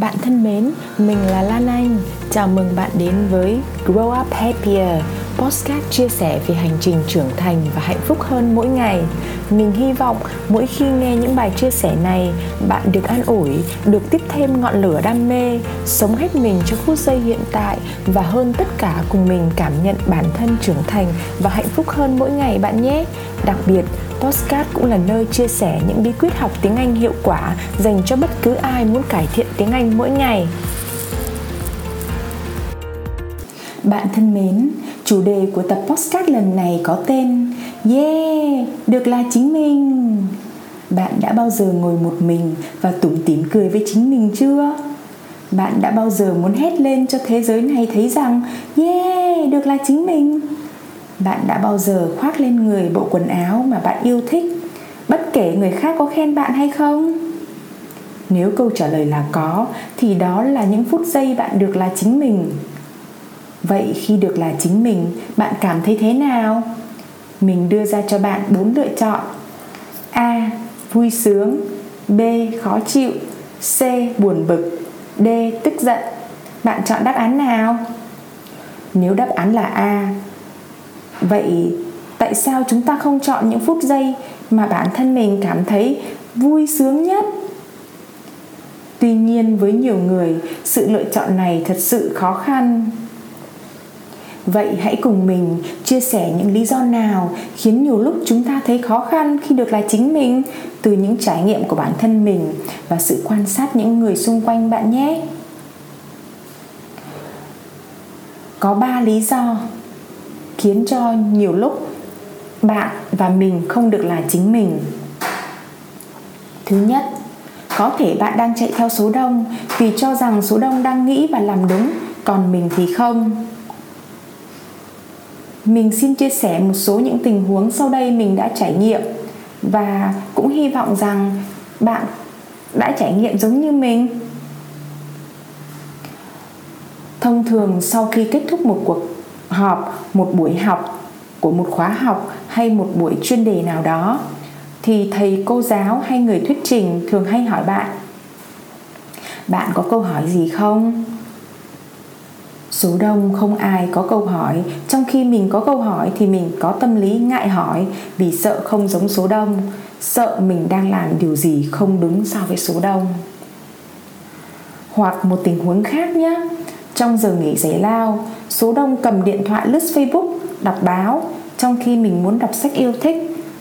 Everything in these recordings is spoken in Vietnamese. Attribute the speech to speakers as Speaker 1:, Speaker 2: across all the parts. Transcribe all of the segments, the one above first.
Speaker 1: Bạn thân mến, mình là Lan Anh. Chào mừng bạn đến với Grow Up Happier, postcard chia sẻ về hành trình trưởng thành và hạnh phúc hơn mỗi ngày. Mình hy vọng mỗi khi nghe những bài chia sẻ này, bạn được an ủi, được tiếp thêm ngọn lửa đam mê, sống hết mình cho phút giây hiện tại và hơn tất cả cùng mình cảm nhận bản thân trưởng thành và hạnh phúc hơn mỗi ngày bạn nhé. Đặc biệt, Postcard cũng là nơi chia sẻ những bí quyết học tiếng Anh hiệu quả dành cho bất cứ ai muốn cải thiện tiếng Anh mỗi ngày. Bạn thân mến, chủ đề của tập postcard lần này có tên Yeah, được là chính mình. Bạn đã bao giờ ngồi một mình và tủm tỉm cười với chính mình chưa? Bạn đã bao giờ muốn hét lên cho thế giới này thấy rằng Yeah, được là chính mình? bạn đã bao giờ khoác lên người bộ quần áo mà bạn yêu thích bất kể người khác có khen bạn hay không nếu câu trả lời là có thì đó là những phút giây bạn được là chính mình vậy khi được là chính mình, bạn cảm thấy thế nào? Mình đưa ra cho bạn bốn lựa chọn. A, vui sướng. B, khó chịu. C, buồn bực. D, tức giận. Bạn chọn đáp án nào? Nếu đáp án là a, vậy tại sao chúng ta không chọn những phút giây mà bản thân mình cảm thấy vui sướng nhất? Tuy nhiên với nhiều người, sự lựa chọn này thật sự khó khăn vậy hãy cùng mình chia sẻ những lý do nào khiến nhiều lúc chúng ta thấy khó khăn khi được là chính mình, từ những trải nghiệm của bản thân mình và sự quan sát những người xung quanh bạn nhé. Có ba lý do khiến cho nhiều lúc bạn và mình không được là chính mình. Thứ nhất, có thể bạn đang chạy theo số đông vì cho rằng số đông đang nghĩ và làm đúng, còn mình thì không mình xin chia sẻ một số những tình huống sau đây mình đã trải nghiệm. Và cũng hy vọng rằng bạn đã trải nghiệm giống như mình. Thông thường sau khi kết thúc một cuộc họp, một buổi học của một khóa học hay một buổi chuyên đề nào đó, thì thầy cô giáo hay người thuyết trình thường hay hỏi bạn bạn có câu hỏi gì không? Số đông không ai có câu hỏi. Trong khi mình có câu hỏi thì mình có tâm lý ngại hỏi, vì sợ không giống số đông. Sợ mình đang làm điều gì không đúng so với số đông. Hoặc một tình huống khác nhé. Trong giờ nghỉ giải lao, số đông cầm điện thoại lướt facebook, đọc báo, trong khi mình muốn đọc sách yêu thích.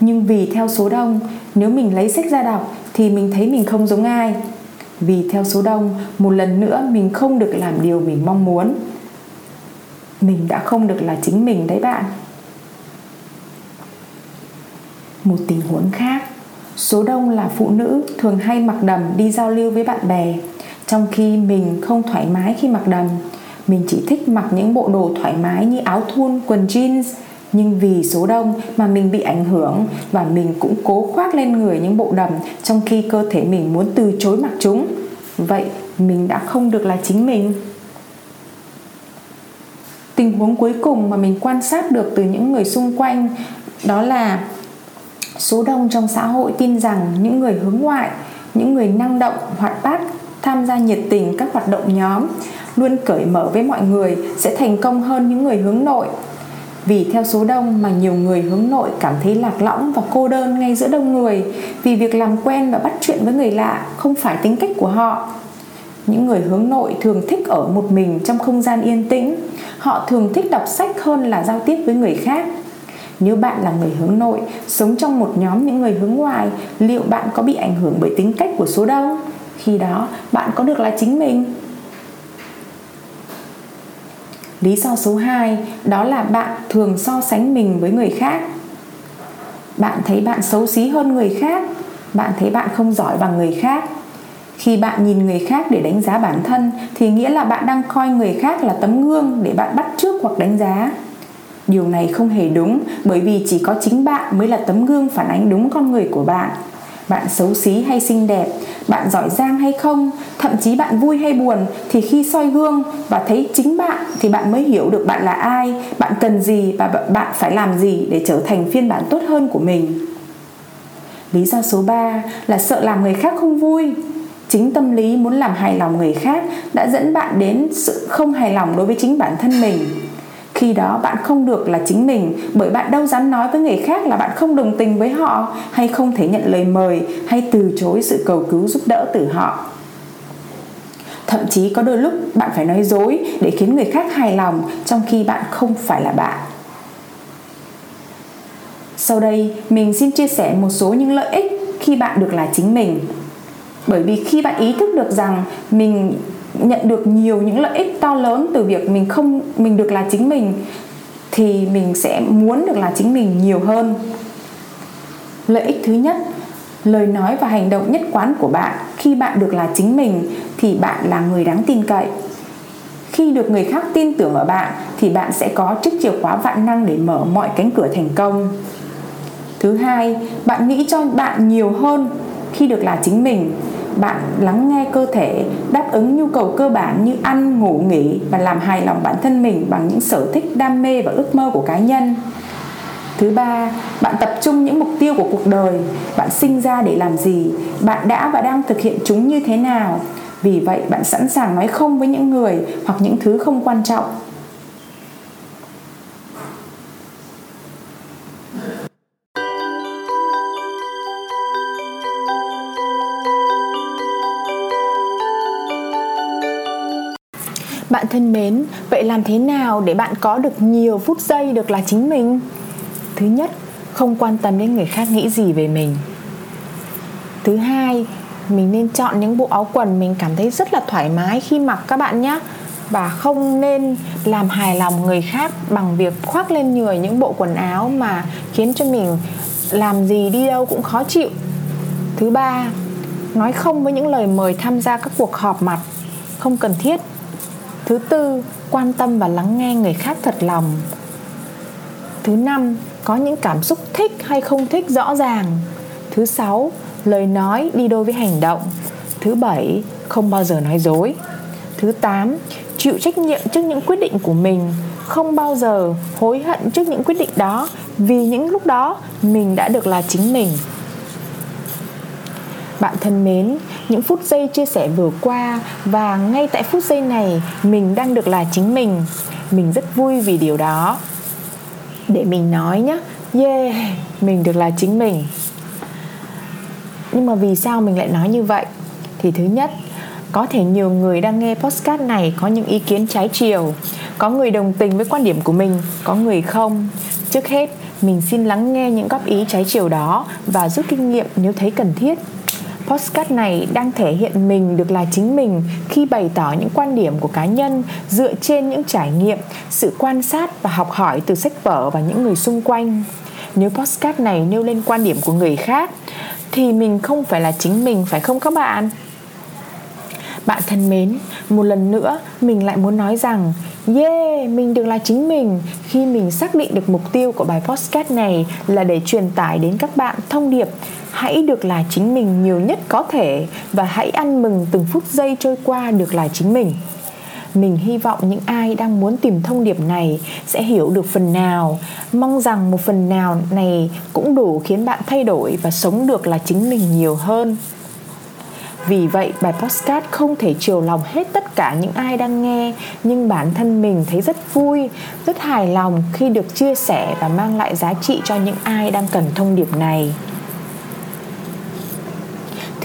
Speaker 1: Nhưng vì theo số đông, nếu mình lấy sách ra đọc thì mình thấy mình không giống ai. Vì theo số đông, một lần nữa mình không được làm điều mình mong muốn mình đã không được là chính mình đấy bạn. Một tình huống khác, số đông là phụ nữ thường hay mặc đầm đi giao lưu với bạn bè, trong khi mình không thoải mái khi mặc đầm. Mình chỉ thích mặc những bộ đồ thoải mái như áo thun, quần jeans. Nhưng vì số đông mà mình bị ảnh hưởng và mình cũng cố khoác lên người những bộ đầm trong khi cơ thể mình muốn từ chối mặc chúng. Vậy mình đã không được là chính mình tình huống cuối cùng mà mình quan sát được từ những người xung quanh, đó là số đông trong xã hội tin rằng những người hướng ngoại, những người năng động, hoạt bát, tham gia nhiệt tình các hoạt động nhóm, luôn cởi mở với mọi người, sẽ thành công hơn những người hướng nội. Vì theo số đông mà nhiều người hướng nội cảm thấy lạc lõng và cô đơn ngay giữa đông người, vì việc làm quen và bắt chuyện với người lạ không phải tính cách của họ. Những người hướng nội thường thích ở một mình trong không gian yên tĩnh họ thường thích đọc sách hơn là giao tiếp với người khác. Nếu bạn là người hướng nội, sống trong một nhóm những người hướng ngoại liệu bạn có bị ảnh hưởng bởi tính cách của số đông? Khi đó, bạn có được là chính mình. Lý do số 2 đó là bạn thường so sánh mình với người khác. Bạn thấy bạn xấu xí hơn người khác, bạn thấy bạn không giỏi bằng người khác khi bạn nhìn người khác để đánh giá bản thân, thì nghĩa là bạn đang coi người khác là tấm gương để bạn bắt chước hoặc đánh giá. Điều này không hề đúng, bởi vì chỉ có chính bạn mới là tấm gương phản ánh đúng con người của bạn. Bạn xấu xí hay xinh đẹp, bạn giỏi giang hay không, thậm chí bạn vui hay buồn, thì khi soi gương và thấy chính bạn thì bạn mới hiểu được bạn là ai, bạn cần gì và bạn phải làm gì để trở thành phiên bản tốt hơn của mình. Lý do số 3 là sợ làm người khác không vui chính tâm lý muốn làm hài lòng người khác đã dẫn bạn đến sự không hài lòng đối với chính bản thân mình. Khi đó bạn không được là chính mình, bởi bạn đâu dám nói với người khác là bạn không đồng tình với họ, hay không thể nhận lời mời, hay từ chối sự cầu cứu giúp đỡ từ họ. Thậm chí có đôi lúc bạn phải nói dối để khiến người khác hài lòng trong khi bạn không phải là bạn. Sau đây, mình xin chia sẻ một số những lợi ích khi bạn được là chính mình bởi vì khi bạn ý thức được rằng mình nhận được nhiều những lợi ích to lớn từ việc mình không, mình được là chính mình, thì mình sẽ muốn được là chính mình nhiều hơn. Lợi ích thứ nhất, lời nói và hành động nhất quán của bạn khi bạn được là chính mình thì bạn là người đáng tin cậy. Khi được người khác tin tưởng ở bạn thì bạn sẽ có chiếc chìa khóa vạn năng để mở mọi cánh cửa thành công. Thứ hai, bạn nghĩ cho bạn nhiều hơn khi được là chính mình bạn lắng nghe cơ thể đáp ứng nhu cầu cơ bản như ăn, ngủ, nghỉ và làm hài lòng bản thân mình bằng những sở thích đam mê và ước mơ của cá nhân. Thứ ba, bạn tập trung những mục tiêu của cuộc đời. Bạn sinh ra để làm gì? Bạn đã và đang thực hiện chúng như thế nào? Vì vậy, bạn sẵn sàng nói không với những người hoặc những thứ không quan trọng. Bạn thân mến, vậy làm thế nào để bạn có được nhiều phút giây được là chính mình? Thứ nhất, không quan tâm đến người khác nghĩ gì về mình. Thứ hai, mình nên chọn những bộ áo quần mình cảm thấy rất là thoải mái khi mặc các bạn nhé và không nên làm hài lòng người khác bằng việc khoác lên người những bộ quần áo mà khiến cho mình làm gì đi đâu cũng khó chịu thứ ba nói không với những lời mời tham gia các cuộc họp mặt không cần thiết thứ tư, quan tâm và lắng nghe người khác thật lòng. Thứ năm, có những cảm xúc thích hay không thích rõ ràng. Thứ sáu, lời nói đi đôi với hành động. Thứ bảy, không bao giờ nói dối. Thứ tám, chịu trách nhiệm trước những quyết định của mình. Không bao giờ hối hận trước những quyết định đó, vì những lúc đó mình đã được là chính mình bạn thân mến, những phút giây chia sẻ vừa qua và ngay tại phút giây này mình đang được là chính mình. Mình rất vui vì điều đó. Để mình nói nhé, yeah, mình được là chính mình. Nhưng mà vì sao mình lại nói như vậy? Thì thứ nhất, có thể nhiều người đang nghe postcard này có những ý kiến trái chiều có người đồng tình với quan điểm của mình có người không trước hết mình xin lắng nghe những góp ý trái chiều đó và rút kinh nghiệm nếu thấy cần thiết Postcard này đang thể hiện mình được là chính mình khi bày tỏ những quan điểm của cá nhân dựa trên những trải nghiệm, sự quan sát và học hỏi từ sách vở và những người xung quanh. Nếu postcard này nêu lên quan điểm của người khác thì mình không phải là chính mình phải không các bạn? Bạn thân mến, một lần nữa mình lại muốn nói rằng Yeah, mình được là chính mình. Khi mình xác định được mục tiêu của bài podcast này là để truyền tải đến các bạn thông điệp hãy được là chính mình nhiều nhất có thể và hãy ăn mừng từng phút giây trôi qua được là chính mình. Mình hy vọng những ai đang muốn tìm thông điệp này sẽ hiểu được phần nào. Mong rằng một phần nào này cũng đủ khiến bạn thay đổi và sống được là chính mình nhiều hơn vì vậy bài postcard không thể chiều lòng hết tất cả những ai đang nghe nhưng bản thân mình thấy rất vui rất hài lòng khi được chia sẻ và mang lại giá trị cho những ai đang cần thông điệp này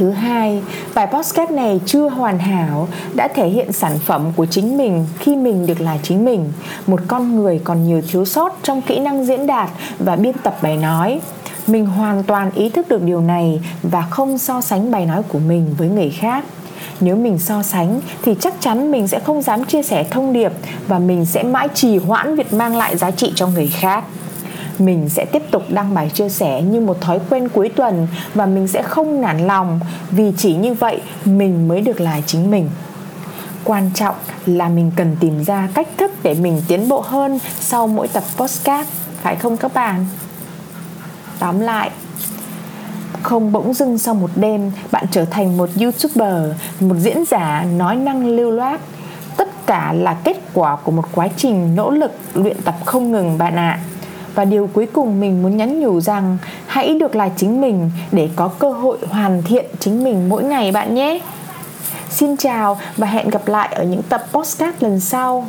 Speaker 1: Thứ hai, bài podcast này chưa hoàn hảo đã thể hiện sản phẩm của chính mình khi mình được là chính mình, một con người còn nhiều thiếu sót trong kỹ năng diễn đạt và biên tập bài nói. Mình hoàn toàn ý thức được điều này và không so sánh bài nói của mình với người khác. Nếu mình so sánh thì chắc chắn mình sẽ không dám chia sẻ thông điệp và mình sẽ mãi trì hoãn việc mang lại giá trị cho người khác. Mình sẽ tiếp tục đăng bài chia sẻ như một thói quen cuối tuần và mình sẽ không nản lòng vì chỉ như vậy mình mới được là chính mình. Quan trọng là mình cần tìm ra cách thức để mình tiến bộ hơn sau mỗi tập postcard phải không các bạn? Tóm lại. Không bỗng dưng sau một đêm, bạn trở thành một youtuber, một diễn giả nói năng lưu loát. Tất cả là kết quả của một quá trình nỗ lực luyện tập không ngừng bạn ạ. À và điều cuối cùng mình muốn nhắn nhủ rằng hãy được là chính mình để có cơ hội hoàn thiện chính mình mỗi ngày bạn nhé.
Speaker 2: Xin chào và hẹn gặp lại ở những tập postcard lần sau.